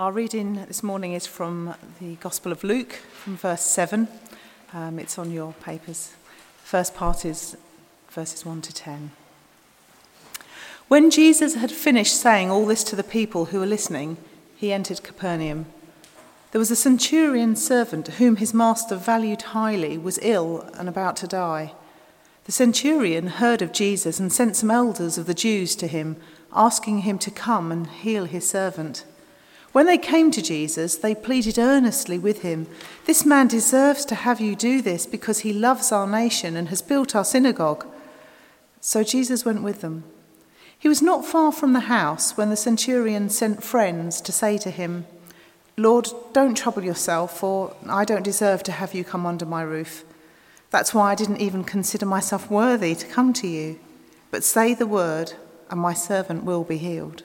Our reading this morning is from the Gospel of Luke, from verse 7. Um, it's on your papers. First part is verses 1 to 10. When Jesus had finished saying all this to the people who were listening, he entered Capernaum. There was a centurion servant whom his master valued highly, was ill and about to die. The centurion heard of Jesus and sent some elders of the Jews to him, asking him to come and heal his servant. When they came to Jesus, they pleaded earnestly with him This man deserves to have you do this because he loves our nation and has built our synagogue. So Jesus went with them. He was not far from the house when the centurion sent friends to say to him, Lord, don't trouble yourself, for I don't deserve to have you come under my roof. That's why I didn't even consider myself worthy to come to you. But say the word, and my servant will be healed.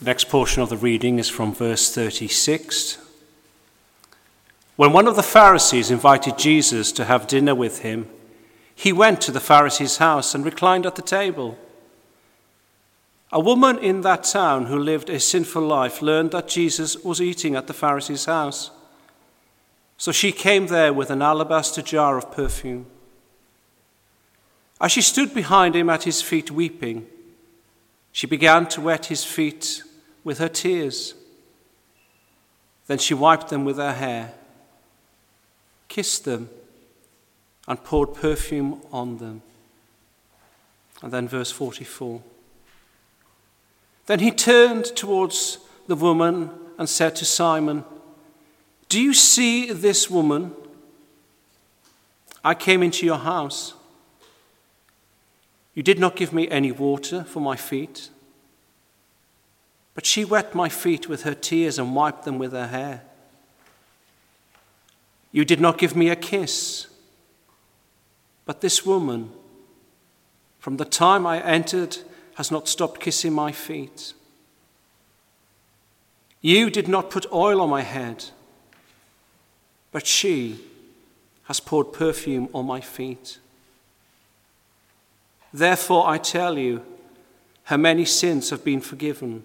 The next portion of the reading is from verse 36. When one of the Pharisees invited Jesus to have dinner with him, he went to the Pharisee's house and reclined at the table. A woman in that town who lived a sinful life learned that Jesus was eating at the Pharisee's house. So she came there with an alabaster jar of perfume. As she stood behind him at his feet weeping, she began to wet his feet with her tears. Then she wiped them with her hair, kissed them, and poured perfume on them. And then, verse 44. Then he turned towards the woman and said to Simon, Do you see this woman? I came into your house. You did not give me any water for my feet but she wet my feet with her tears and wiped them with her hair. You did not give me a kiss. But this woman, from the time I entered, has not stopped kissing my feet. You did not put oil on my head, but she has poured perfume on my feet. Therefore, I tell you, her many sins have been forgiven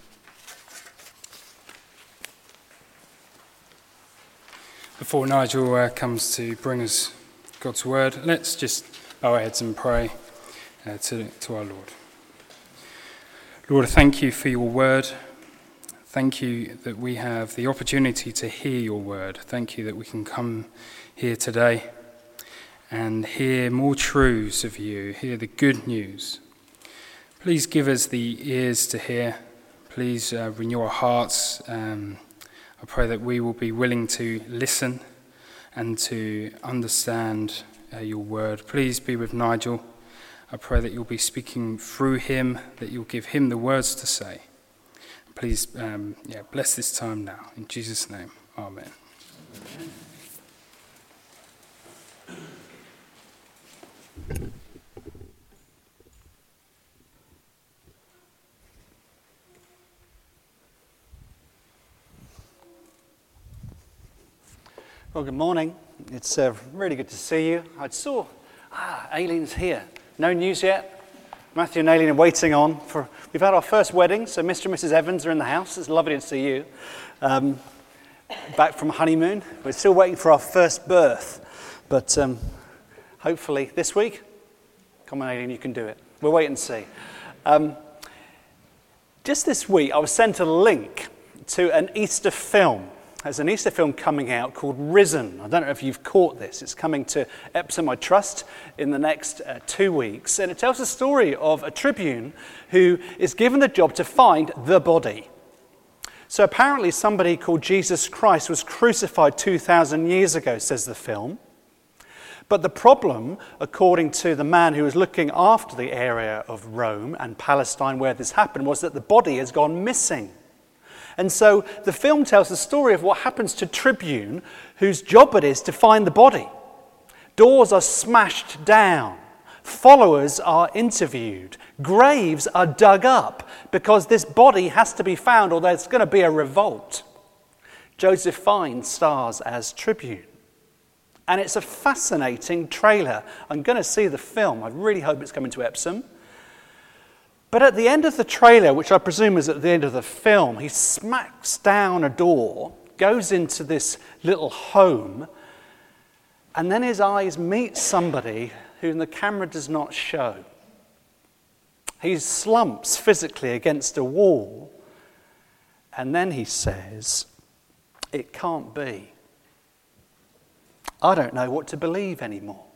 Before Nigel uh, comes to bring us God's word, let's just bow our heads and pray uh, to, to our Lord. Lord, thank you for your word. Thank you that we have the opportunity to hear your word. Thank you that we can come here today and hear more truths of you, hear the good news. Please give us the ears to hear. Please uh, renew our hearts. Um, I pray that we will be willing to listen and to understand uh, your word. Please be with Nigel. I pray that you'll be speaking through him, that you'll give him the words to say. Please, um, yeah, bless this time now. In Jesus' name, amen. amen. Well, good morning. It's uh, really good to see you. I saw, ah, Aileen's here. No news yet. Matthew and Aileen are waiting on for. We've had our first wedding, so Mr. and Mrs. Evans are in the house. It's lovely to see you. Um, back from honeymoon. We're still waiting for our first birth, but um, hopefully this week. Come on, Aileen, you can do it. We'll wait and see. Um, just this week, I was sent a link to an Easter film there's an Easter film coming out called Risen. I don't know if you've caught this. It's coming to Epsom, I trust, in the next uh, two weeks. And it tells the story of a tribune who is given the job to find the body. So apparently, somebody called Jesus Christ was crucified 2,000 years ago, says the film. But the problem, according to the man who was looking after the area of Rome and Palestine where this happened, was that the body has gone missing. And so the film tells the story of what happens to Tribune, whose job it is to find the body. Doors are smashed down, followers are interviewed, graves are dug up because this body has to be found or there's going to be a revolt. Joseph Fiennes stars as Tribune. And it's a fascinating trailer. I'm going to see the film. I really hope it's coming to Epsom. But at the end of the trailer, which I presume is at the end of the film, he smacks down a door, goes into this little home, and then his eyes meet somebody whom the camera does not show. He slumps physically against a wall, and then he says, It can't be. I don't know what to believe anymore.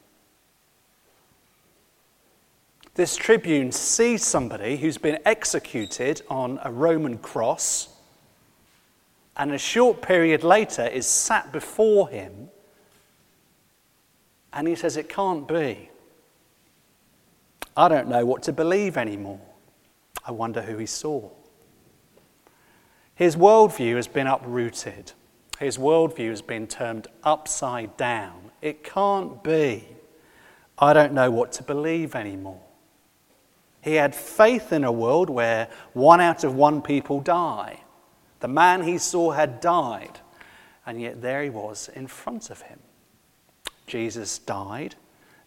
This tribune sees somebody who's been executed on a Roman cross, and a short period later is sat before him, and he says, It can't be. I don't know what to believe anymore. I wonder who he saw. His worldview has been uprooted. His worldview has been turned upside down. It can't be. I don't know what to believe anymore. He had faith in a world where one out of one people die. The man he saw had died, and yet there he was in front of him. Jesus died,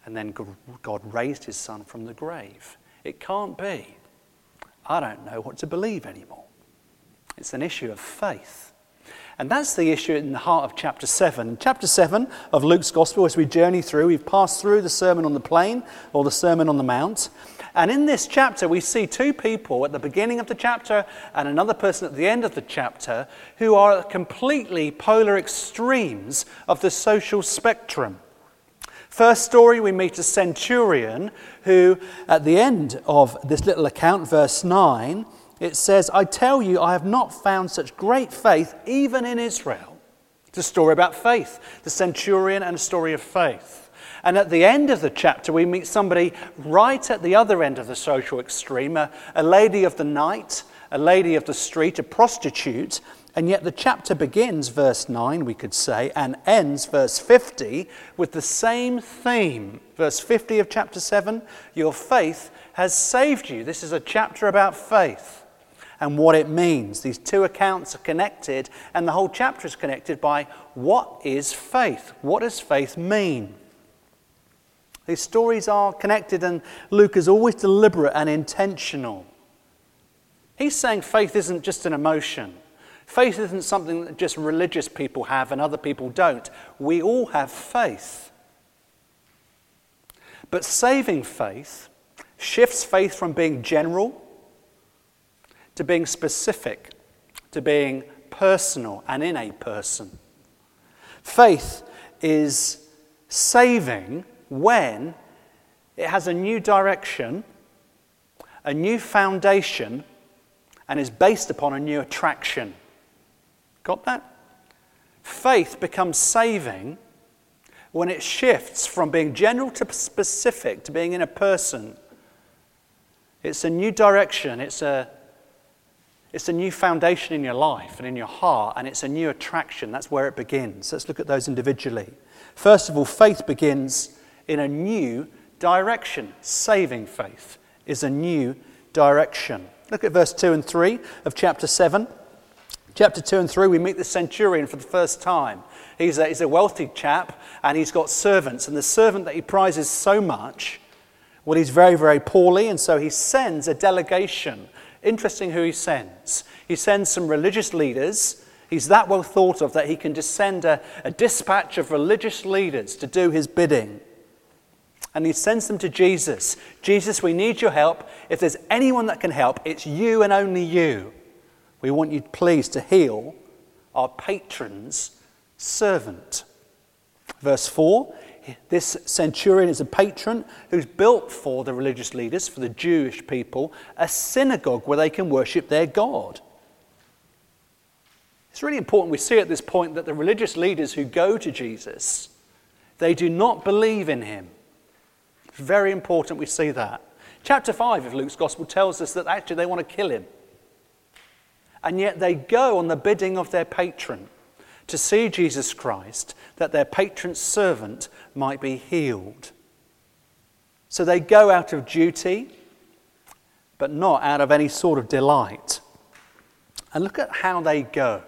and then God raised his son from the grave. It can't be. I don't know what to believe anymore. It's an issue of faith. And that's the issue in the heart of chapter 7. In chapter 7 of Luke's Gospel, as we journey through, we've passed through the Sermon on the Plain or the Sermon on the Mount. And in this chapter, we see two people at the beginning of the chapter and another person at the end of the chapter who are completely polar extremes of the social spectrum. First story, we meet a centurion who, at the end of this little account, verse 9, it says, I tell you, I have not found such great faith even in Israel. It's a story about faith, the centurion and a story of faith. And at the end of the chapter, we meet somebody right at the other end of the social extreme a, a lady of the night, a lady of the street, a prostitute. And yet the chapter begins, verse 9, we could say, and ends, verse 50, with the same theme. Verse 50 of chapter 7 Your faith has saved you. This is a chapter about faith and what it means. These two accounts are connected, and the whole chapter is connected by what is faith? What does faith mean? These stories are connected, and Luke is always deliberate and intentional. He's saying faith isn't just an emotion. Faith isn't something that just religious people have and other people don't. We all have faith. But saving faith shifts faith from being general to being specific, to being personal and in a person. Faith is saving when it has a new direction, a new foundation, and is based upon a new attraction. Got that? Faith becomes saving when it shifts from being general to specific to being in a person. It's a new direction, it's a, it's a new foundation in your life and in your heart, and it's a new attraction. That's where it begins. Let's look at those individually. First of all, faith begins in a new direction. Saving faith is a new direction. Look at verse 2 and 3 of chapter 7. Chapter 2 and 3, we meet the centurion for the first time. He's a, he's a wealthy chap and he's got servants. And the servant that he prizes so much, well, he's very, very poorly. And so he sends a delegation. Interesting who he sends. He sends some religious leaders. He's that well thought of that he can just send a, a dispatch of religious leaders to do his bidding and he sends them to Jesus. Jesus, we need your help. If there's anyone that can help, it's you and only you. We want you, please, to heal our patron's servant. Verse 4 this centurion is a patron who's built for the religious leaders, for the Jewish people, a synagogue where they can worship their God. It's really important we see at this point that the religious leaders who go to Jesus, they do not believe in him. It's very important we see that. Chapter 5 of Luke's Gospel tells us that actually they want to kill him. And yet they go on the bidding of their patron to see Jesus Christ, that their patron servant might be healed. So they go out of duty, but not out of any sort of delight. And look at how they go.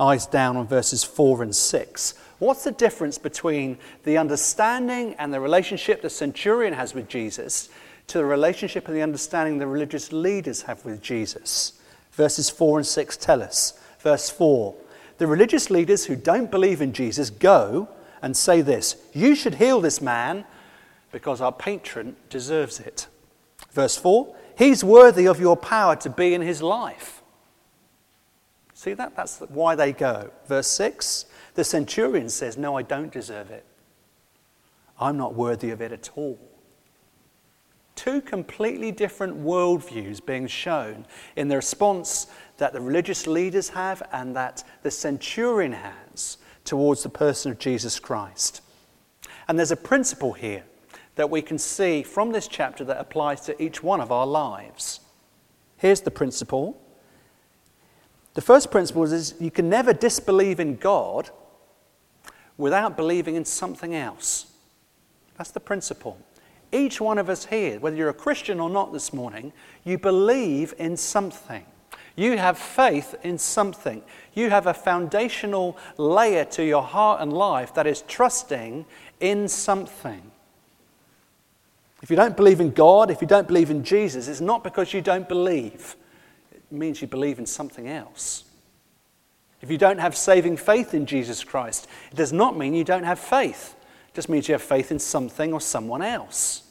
Eyes down on verses 4 and 6. What's the difference between the understanding and the relationship the centurion has with Jesus to the relationship and the understanding the religious leaders have with Jesus? Verses 4 and 6 tell us. Verse 4 The religious leaders who don't believe in Jesus go and say this You should heal this man because our patron deserves it. Verse 4 He's worthy of your power to be in his life. See that? That's why they go. Verse 6 The centurion says, No, I don't deserve it. I'm not worthy of it at all. Two completely different worldviews being shown in the response that the religious leaders have and that the centurion has towards the person of Jesus Christ. And there's a principle here that we can see from this chapter that applies to each one of our lives. Here's the principle. The first principle is you can never disbelieve in God without believing in something else. That's the principle. Each one of us here, whether you're a Christian or not this morning, you believe in something. You have faith in something. You have a foundational layer to your heart and life that is trusting in something. If you don't believe in God, if you don't believe in Jesus, it's not because you don't believe, it means you believe in something else. If you don't have saving faith in Jesus Christ, it does not mean you don't have faith. It just means you have faith in something or someone else.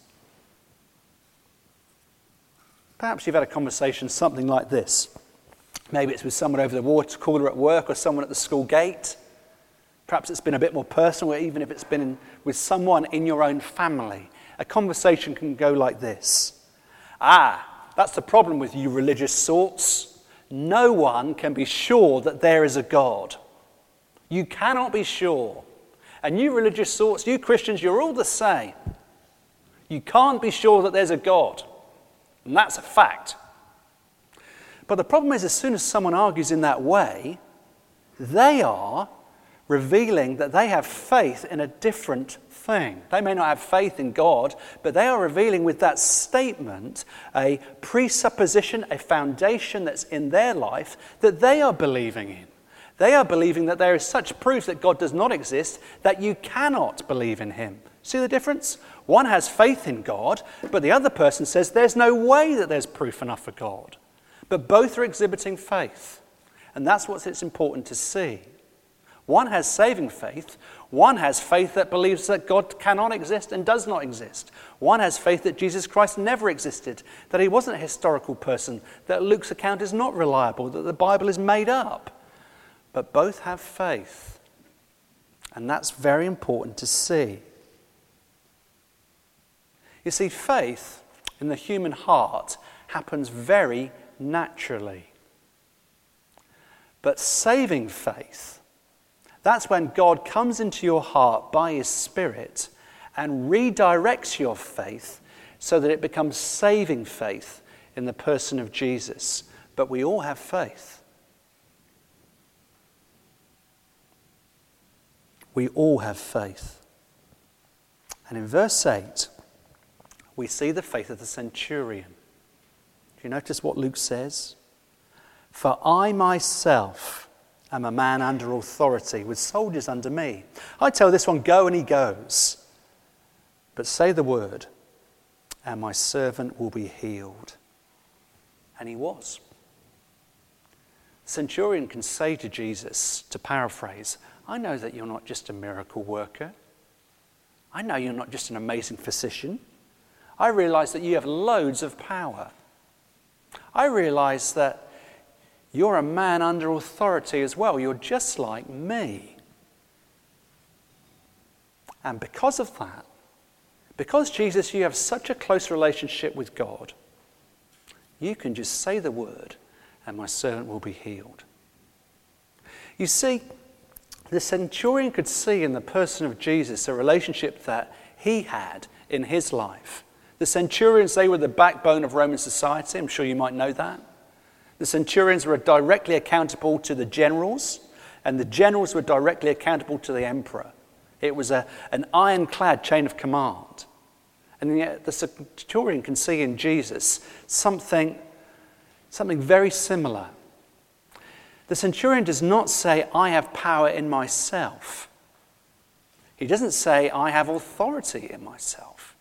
Perhaps you've had a conversation something like this. Maybe it's with someone over the water cooler at work or someone at the school gate. Perhaps it's been a bit more personal, even if it's been in, with someone in your own family. A conversation can go like this Ah, that's the problem with you religious sorts. No one can be sure that there is a God. You cannot be sure. And you religious sorts, you Christians, you're all the same. You can't be sure that there's a God. And that's a fact. But the problem is, as soon as someone argues in that way, they are revealing that they have faith in a different thing. They may not have faith in God, but they are revealing with that statement a presupposition, a foundation that's in their life that they are believing in. They are believing that there is such proof that God does not exist that you cannot believe in Him. See the difference? One has faith in God, but the other person says there's no way that there's proof enough for God. But both are exhibiting faith. And that's what it's important to see. One has saving faith, one has faith that believes that God cannot exist and does not exist. One has faith that Jesus Christ never existed, that he wasn't a historical person, that Luke's account is not reliable, that the Bible is made up. But both have faith. And that's very important to see. You see, faith in the human heart happens very naturally. But saving faith, that's when God comes into your heart by His Spirit and redirects your faith so that it becomes saving faith in the person of Jesus. But we all have faith. We all have faith. And in verse 8, we see the faith of the centurion. Do you notice what Luke says? For I myself am a man under authority, with soldiers under me. I tell this one, go, and he goes. But say the word, and my servant will be healed. And he was. The Centurion can say to Jesus, to paraphrase, I know that you're not just a miracle worker. I know you're not just an amazing physician. I realize that you have loads of power. I realize that You're a man under authority as well. You're just like me. And because of that, because Jesus, you have such a close relationship with God, you can just say the word and my servant will be healed. You see, the centurion could see in the person of Jesus a relationship that he had in his life. The centurions, they were the backbone of Roman society. I'm sure you might know that. The centurions were directly accountable to the generals, and the generals were directly accountable to the emperor. It was a, an ironclad chain of command. And yet the centurion can see in Jesus something, something very similar. The centurion does not say, I have power in myself. He doesn't say, I have authority in myself.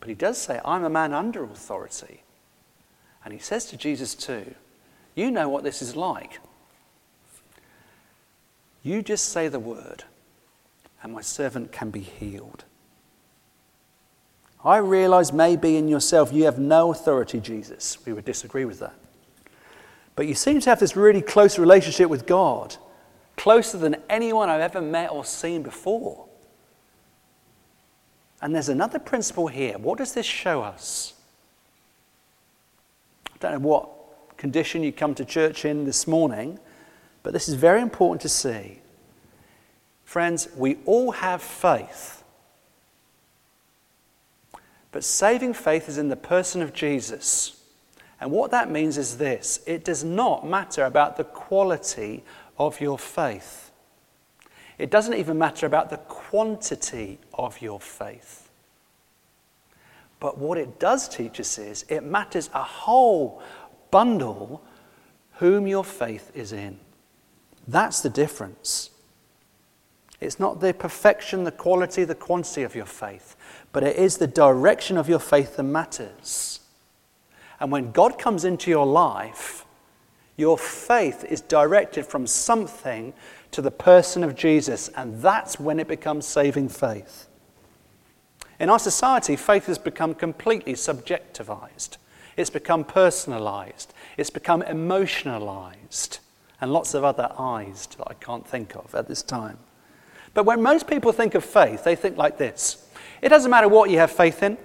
But he does say, I'm a man under authority. And he says to Jesus, too, You know what this is like. You just say the word, and my servant can be healed. I realize maybe in yourself you have no authority, Jesus. We would disagree with that. But you seem to have this really close relationship with God, closer than anyone I've ever met or seen before. And there's another principle here. What does this show us? I don't know what condition you come to church in this morning, but this is very important to see. Friends, we all have faith. But saving faith is in the person of Jesus. And what that means is this it does not matter about the quality of your faith, it doesn't even matter about the quantity of your faith. But what it does teach us is it matters a whole bundle whom your faith is in. That's the difference. It's not the perfection, the quality, the quantity of your faith but it is the direction of your faith that matters. And when God comes into your life, your faith is directed from something to the person of Jesus, and that's when it becomes saving faith. In our society, faith has become completely subjectivized. It's become personalized. It's become emotionalized. And lots of other eyes that I can't think of at this time. But when most people think of faith, they think like this it doesn't matter what you have faith in.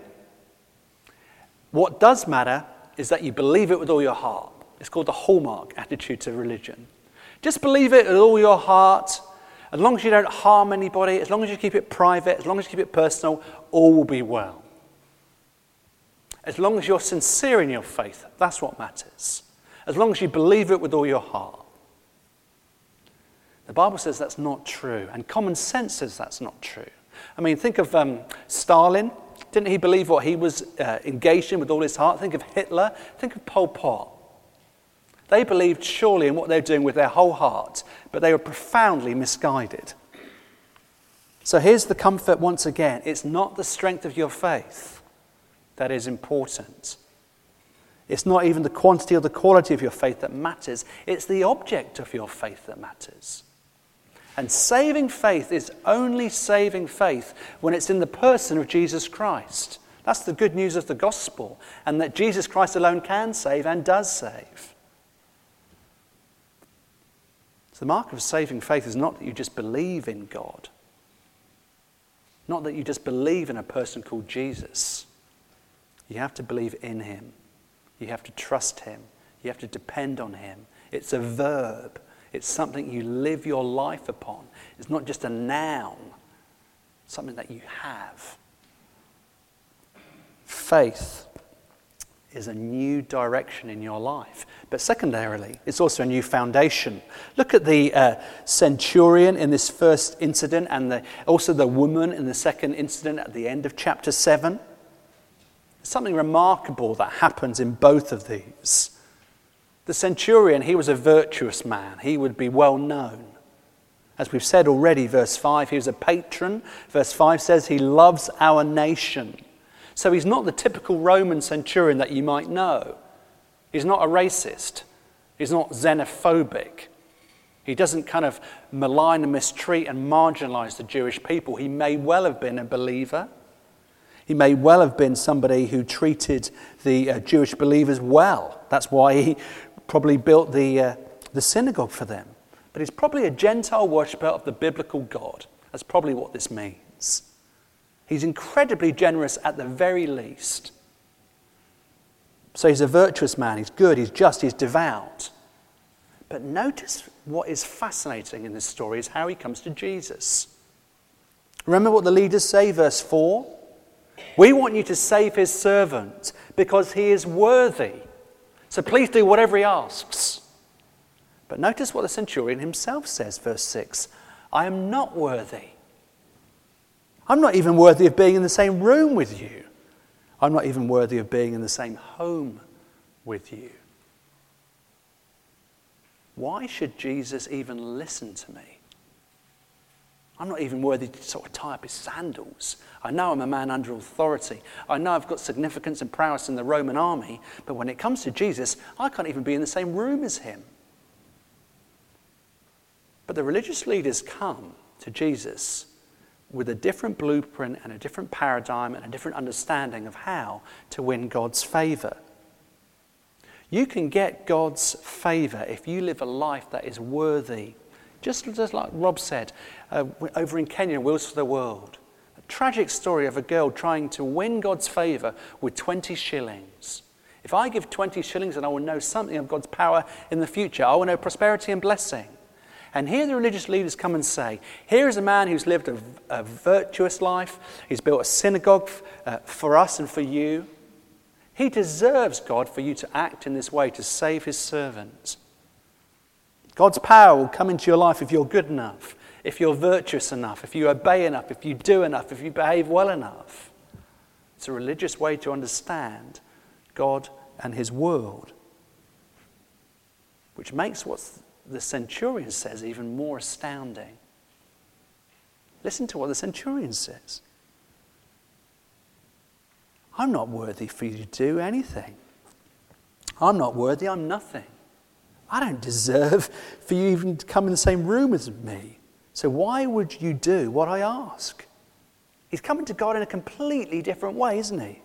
What does matter is that you believe it with all your heart. It's called the hallmark attitude to religion. Just believe it with all your heart. As long as you don't harm anybody, as long as you keep it private, as long as you keep it personal, all will be well. As long as you're sincere in your faith, that's what matters. As long as you believe it with all your heart. The Bible says that's not true, and common sense says that's not true. I mean, think of um, Stalin. Didn't he believe what he was uh, engaged in with all his heart? Think of Hitler. Think of Pol Pot. They believed surely in what they were doing with their whole heart, but they were profoundly misguided. So here's the comfort once again it's not the strength of your faith that is important. It's not even the quantity or the quality of your faith that matters, it's the object of your faith that matters. And saving faith is only saving faith when it's in the person of Jesus Christ. That's the good news of the gospel, and that Jesus Christ alone can save and does save. So, the mark of saving faith is not that you just believe in God, not that you just believe in a person called Jesus. You have to believe in him, you have to trust him, you have to depend on him. It's a verb. It's something you live your life upon. It's not just a noun, something that you have. Faith is a new direction in your life. But secondarily, it's also a new foundation. Look at the uh, centurion in this first incident and the, also the woman in the second incident at the end of chapter 7. There's something remarkable that happens in both of these. The centurion, he was a virtuous man, he would be well known. As we've said already, verse 5, he was a patron. Verse 5 says he loves our nation. So he's not the typical Roman centurion that you might know. He's not a racist, he's not xenophobic. He doesn't kind of malign and mistreat and marginalize the Jewish people. He may well have been a believer. He may well have been somebody who treated the uh, Jewish believers well. That's why he probably built the, uh, the synagogue for them. But he's probably a Gentile worshipper of the biblical God. That's probably what this means. He's incredibly generous at the very least. So he's a virtuous man, he's good, he's just, he's devout. But notice what is fascinating in this story is how he comes to Jesus. Remember what the leaders say, verse 4? We want you to save his servant because he is worthy. So please do whatever he asks. But notice what the centurion himself says, verse 6 I am not worthy. I'm not even worthy of being in the same room with you. I'm not even worthy of being in the same home with you. Why should Jesus even listen to me? I'm not even worthy to sort of tie up his sandals. I know I'm a man under authority. I know I've got significance and prowess in the Roman army, but when it comes to Jesus, I can't even be in the same room as him. But the religious leaders come to Jesus with a different blueprint and a different paradigm and a different understanding of how to win God's favor. You can get God's favor if you live a life that is worthy. Just, just like Rob said uh, over in Kenya, Wheels for the World. A tragic story of a girl trying to win God's favor with 20 shillings. If I give 20 shillings, then I will know something of God's power in the future. I will know prosperity and blessing. And here the religious leaders come and say, Here is a man who's lived a, a virtuous life, he's built a synagogue uh, for us and for you. He deserves, God, for you to act in this way to save his servants. God's power will come into your life if you're good enough, if you're virtuous enough, if you obey enough, if you do enough, if you behave well enough. It's a religious way to understand God and his world, which makes what the centurion says even more astounding. Listen to what the centurion says. I'm not worthy for you to do anything. I'm not worthy, I'm nothing. I don't deserve for you even to come in the same room as me. So why would you do what I ask? He's coming to God in a completely different way, isn't he?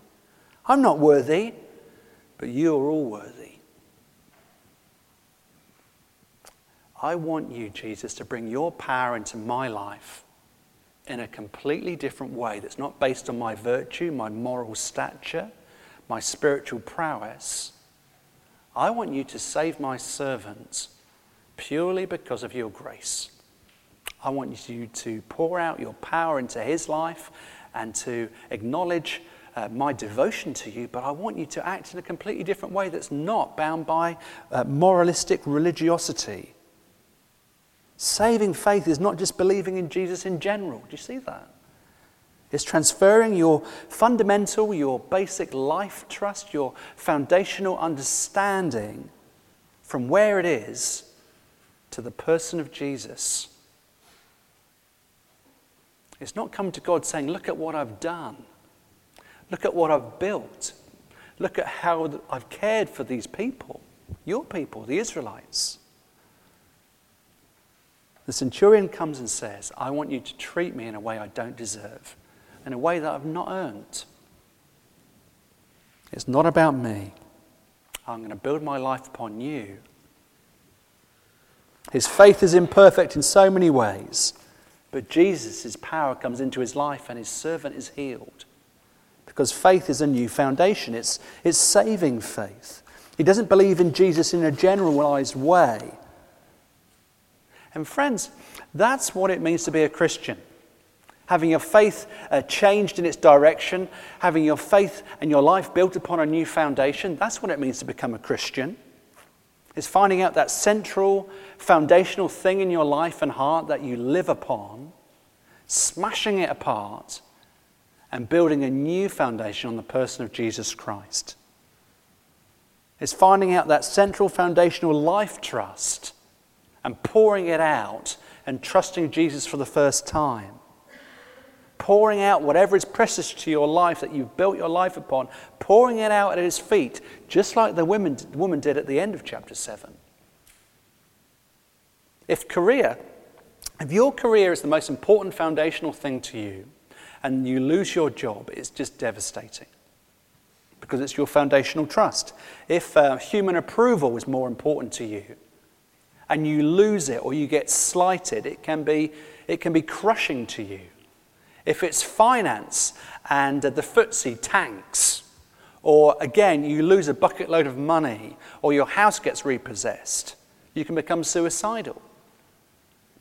I'm not worthy, but you are all worthy. I want you, Jesus, to bring your power into my life in a completely different way that's not based on my virtue, my moral stature, my spiritual prowess. I want you to save my servants purely because of your grace. I want you to pour out your power into his life and to acknowledge uh, my devotion to you, but I want you to act in a completely different way that's not bound by uh, moralistic religiosity. Saving faith is not just believing in Jesus in general. Do you see that? It's transferring your fundamental, your basic life trust, your foundational understanding from where it is to the person of Jesus. It's not coming to God saying, Look at what I've done. Look at what I've built. Look at how I've cared for these people, your people, the Israelites. The centurion comes and says, I want you to treat me in a way I don't deserve, in a way that I've not earned. It's not about me. I'm going to build my life upon you. His faith is imperfect in so many ways, but Jesus' power comes into his life and his servant is healed. Because faith is a new foundation, it's, it's saving faith. He doesn't believe in Jesus in a generalized way. And friends, that's what it means to be a Christian. Having your faith uh, changed in its direction, having your faith and your life built upon a new foundation, that's what it means to become a Christian. It's finding out that central, foundational thing in your life and heart that you live upon, smashing it apart, and building a new foundation on the person of Jesus Christ. It's finding out that central foundational life trust and pouring it out and trusting Jesus for the first time. Pouring out whatever is precious to your life that you've built your life upon, pouring it out at his feet, just like the woman, woman did at the end of chapter 7. If career, if your career is the most important foundational thing to you, and you lose your job, it's just devastating because it's your foundational trust. If uh, human approval is more important to you, and you lose it or you get slighted, it can be, it can be crushing to you. If it's finance and uh, the FTSE tanks, or again, you lose a bucket load of money, or your house gets repossessed, you can become suicidal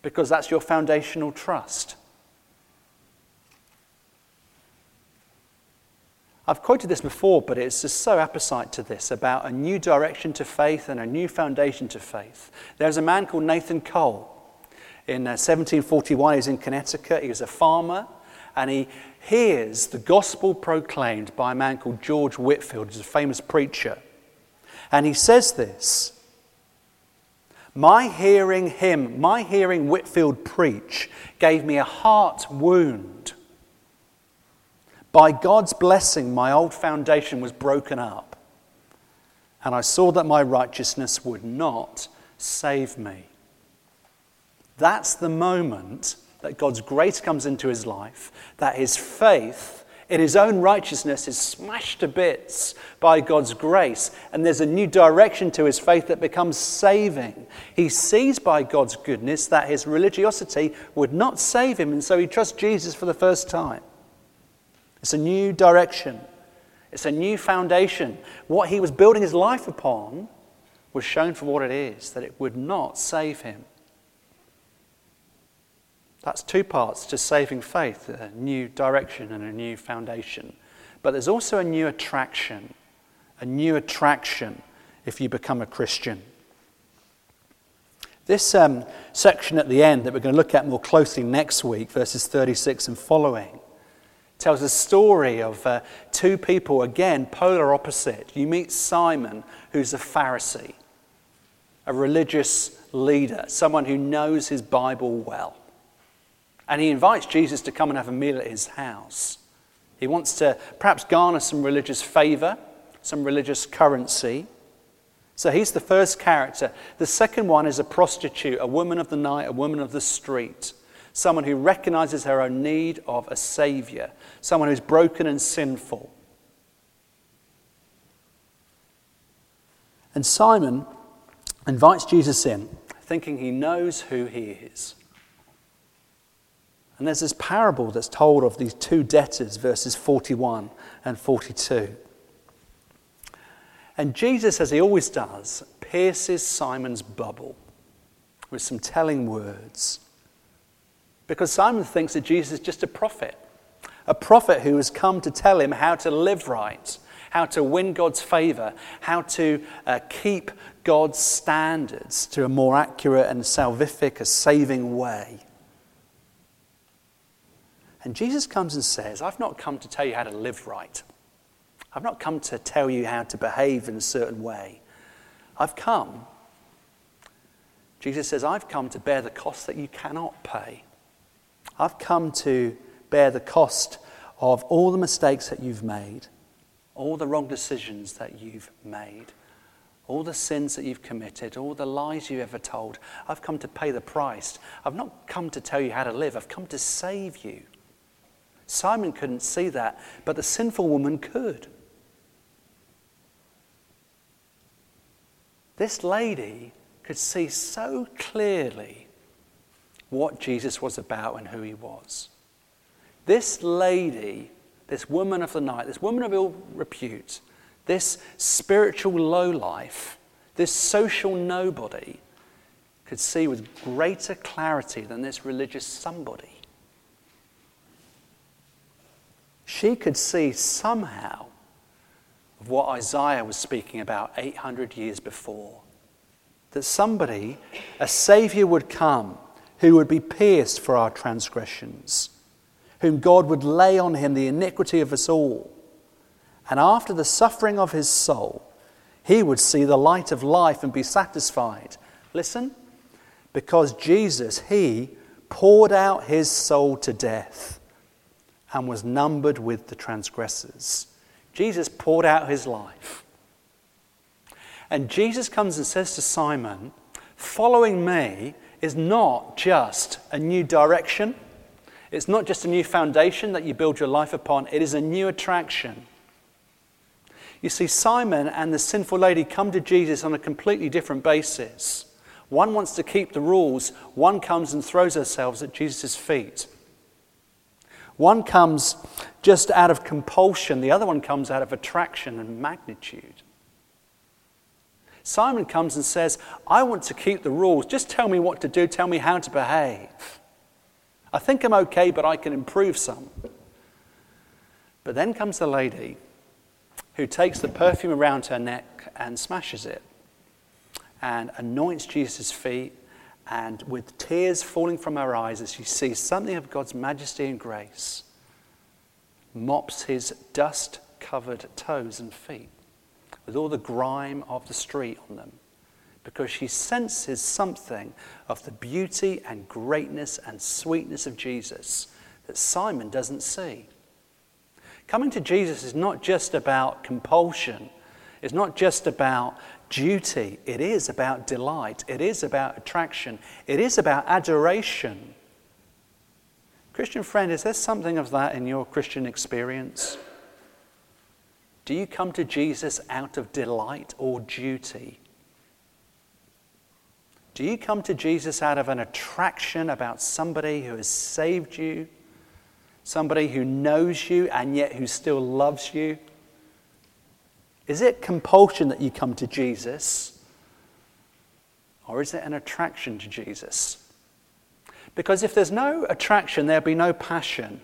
because that's your foundational trust. I've quoted this before, but it's just so apposite to this about a new direction to faith and a new foundation to faith. There's a man called Nathan Cole. In 1741, uh, he's in Connecticut. He was a farmer, and he hears the gospel proclaimed by a man called George Whitefield, who's a famous preacher. And he says this My hearing him, my hearing Whitefield preach, gave me a heart wound by God's blessing, my old foundation was broken up, and I saw that my righteousness would not save me. That's the moment that God's grace comes into his life, that his faith in his own righteousness is smashed to bits by God's grace, and there's a new direction to his faith that becomes saving. He sees by God's goodness that his religiosity would not save him, and so he trusts Jesus for the first time. It's a new direction, it's a new foundation. What he was building his life upon was shown for what it is, that it would not save him. That's two parts to saving faith a new direction and a new foundation. But there's also a new attraction, a new attraction if you become a Christian. This um, section at the end that we're going to look at more closely next week, verses 36 and following, tells a story of uh, two people, again, polar opposite. You meet Simon, who's a Pharisee, a religious leader, someone who knows his Bible well. And he invites Jesus to come and have a meal at his house. He wants to perhaps garner some religious favor, some religious currency. So he's the first character. The second one is a prostitute, a woman of the night, a woman of the street someone who recognizes her own need of a savior, someone who's broken and sinful. And Simon invites Jesus in, thinking he knows who he is. And there's this parable that's told of these two debtors, verses 41 and 42. And Jesus, as he always does, pierces Simon's bubble with some telling words. Because Simon thinks that Jesus is just a prophet, a prophet who has come to tell him how to live right, how to win God's favor, how to uh, keep God's standards to a more accurate and salvific, a saving way. And Jesus comes and says, I've not come to tell you how to live right. I've not come to tell you how to behave in a certain way. I've come, Jesus says, I've come to bear the cost that you cannot pay. I've come to bear the cost of all the mistakes that you've made, all the wrong decisions that you've made, all the sins that you've committed, all the lies you've ever told. I've come to pay the price. I've not come to tell you how to live, I've come to save you. Simon couldn't see that, but the sinful woman could. This lady could see so clearly what Jesus was about and who he was. This lady, this woman of the night, this woman of ill repute, this spiritual lowlife, this social nobody, could see with greater clarity than this religious somebody. She could see somehow of what Isaiah was speaking about 800 years before that somebody, a Savior, would come who would be pierced for our transgressions, whom God would lay on him the iniquity of us all. And after the suffering of his soul, he would see the light of life and be satisfied. Listen, because Jesus, he poured out his soul to death and was numbered with the transgressors. Jesus poured out his life. And Jesus comes and says to Simon, Following me is not just a new direction, it's not just a new foundation that you build your life upon, it is a new attraction. You see, Simon and the sinful lady come to Jesus on a completely different basis. One wants to keep the rules, one comes and throws herself at Jesus' feet. One comes just out of compulsion, the other one comes out of attraction and magnitude. Simon comes and says, I want to keep the rules. Just tell me what to do, tell me how to behave. I think I'm okay, but I can improve some. But then comes the lady who takes the perfume around her neck and smashes it and anoints Jesus' feet, and with tears falling from her eyes as she sees something of God's majesty and grace, mops his dust covered toes and feet with all the grime of the street on them because she senses something of the beauty and greatness and sweetness of Jesus that Simon doesn't see. Coming to Jesus is not just about compulsion, it's not just about duty, it is about delight, it is about attraction, it is about adoration. Christian friend, is there something of that in your Christian experience? Do you come to Jesus out of delight or duty? Do you come to Jesus out of an attraction about somebody who has saved you, somebody who knows you and yet who still loves you? Is it compulsion that you come to Jesus? Or is it an attraction to Jesus? Because if there's no attraction, there'll be no passion.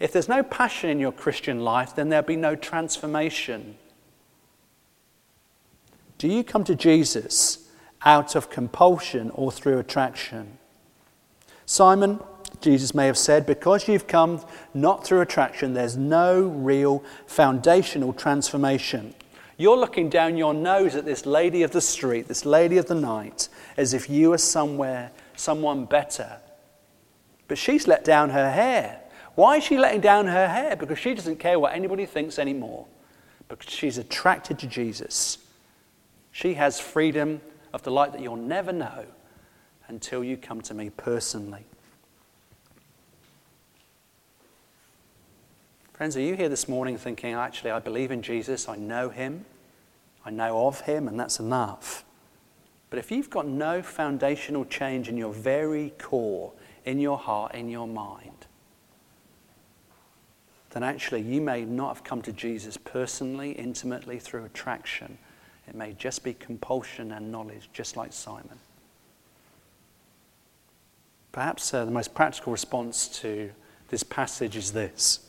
If there's no passion in your Christian life, then there'll be no transformation. Do you come to Jesus out of compulsion or through attraction? Simon, Jesus may have said, because you've come not through attraction, there's no real foundational transformation. You're looking down your nose at this lady of the street, this lady of the night, as if you are somewhere, someone better. But she's let down her hair. Why is she letting down her hair? Because she doesn't care what anybody thinks anymore. Because she's attracted to Jesus. She has freedom of the light that you'll never know until you come to me personally. Friends, are you here this morning thinking, actually, I believe in Jesus, I know him, I know of him, and that's enough? But if you've got no foundational change in your very core, in your heart, in your mind, then actually you may not have come to Jesus personally, intimately, through attraction. It may just be compulsion and knowledge, just like Simon. Perhaps uh, the most practical response to this passage is this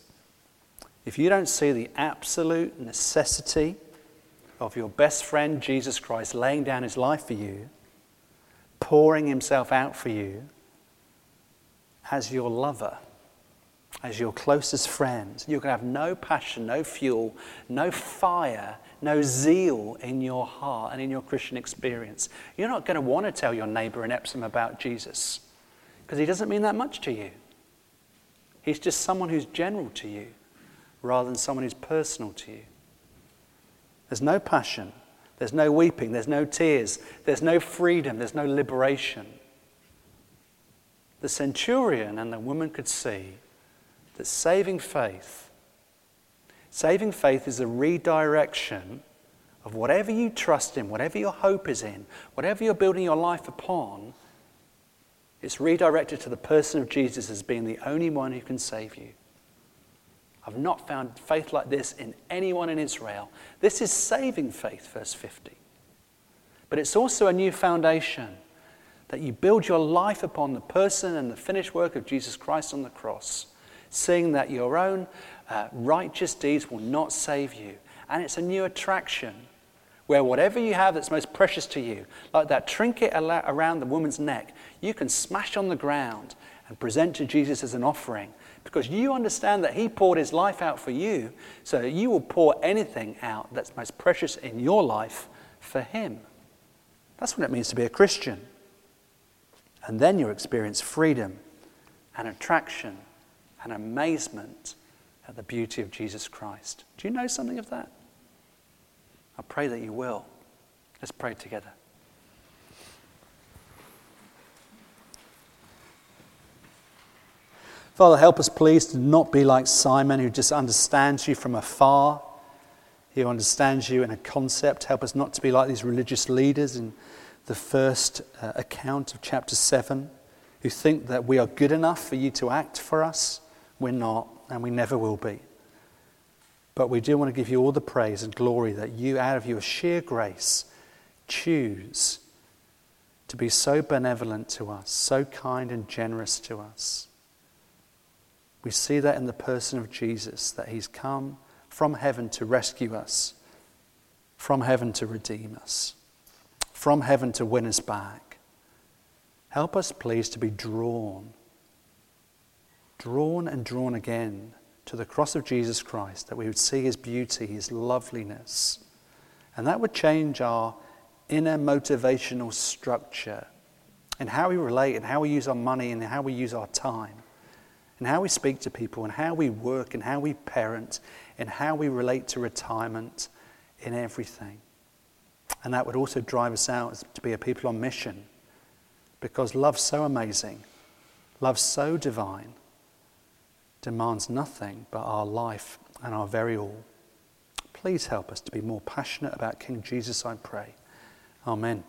if you don't see the absolute necessity of your best friend, Jesus Christ, laying down his life for you, pouring himself out for you as your lover, as your closest friend, you're going to have no passion, no fuel, no fire, no zeal in your heart and in your Christian experience. You're not going to want to tell your neighbor in Epsom about Jesus because he doesn't mean that much to you. He's just someone who's general to you rather than someone who's personal to you. There's no passion, there's no weeping, there's no tears, there's no freedom, there's no liberation. The centurion and the woman could see that saving faith, saving faith is a redirection of whatever you trust in, whatever your hope is in, whatever you're building your life upon, it's redirected to the person of Jesus as being the only one who can save you. I've not found faith like this in anyone in Israel. This is saving faith, verse 50. But it's also a new foundation that you build your life upon the person and the finished work of Jesus Christ on the cross, seeing that your own uh, righteous deeds will not save you. And it's a new attraction where whatever you have that's most precious to you, like that trinket around the woman's neck, you can smash on the ground and present to Jesus as an offering because you understand that He poured His life out for you, so you will pour anything out that's most precious in your life for Him. That's what it means to be a Christian. And then you experience freedom and attraction and amazement at the beauty of Jesus Christ. Do you know something of that? I pray that you will. Let's pray together. Father, help us, please, to not be like Simon, who just understands you from afar, who understands you in a concept. Help us not to be like these religious leaders in the first uh, account of chapter 7, who think that we are good enough for you to act for us. We're not, and we never will be. But we do want to give you all the praise and glory that you, out of your sheer grace, choose to be so benevolent to us, so kind and generous to us. We see that in the person of Jesus, that he's come from heaven to rescue us, from heaven to redeem us, from heaven to win us back. Help us, please, to be drawn, drawn and drawn again to the cross of Jesus Christ, that we would see his beauty, his loveliness. And that would change our inner motivational structure and how we relate and how we use our money and how we use our time and how we speak to people and how we work and how we parent and how we relate to retirement in everything. And that would also drive us out to be a people on mission because love's so amazing, love's so divine, demands nothing but our life and our very all. Please help us to be more passionate about King Jesus, I pray. Amen.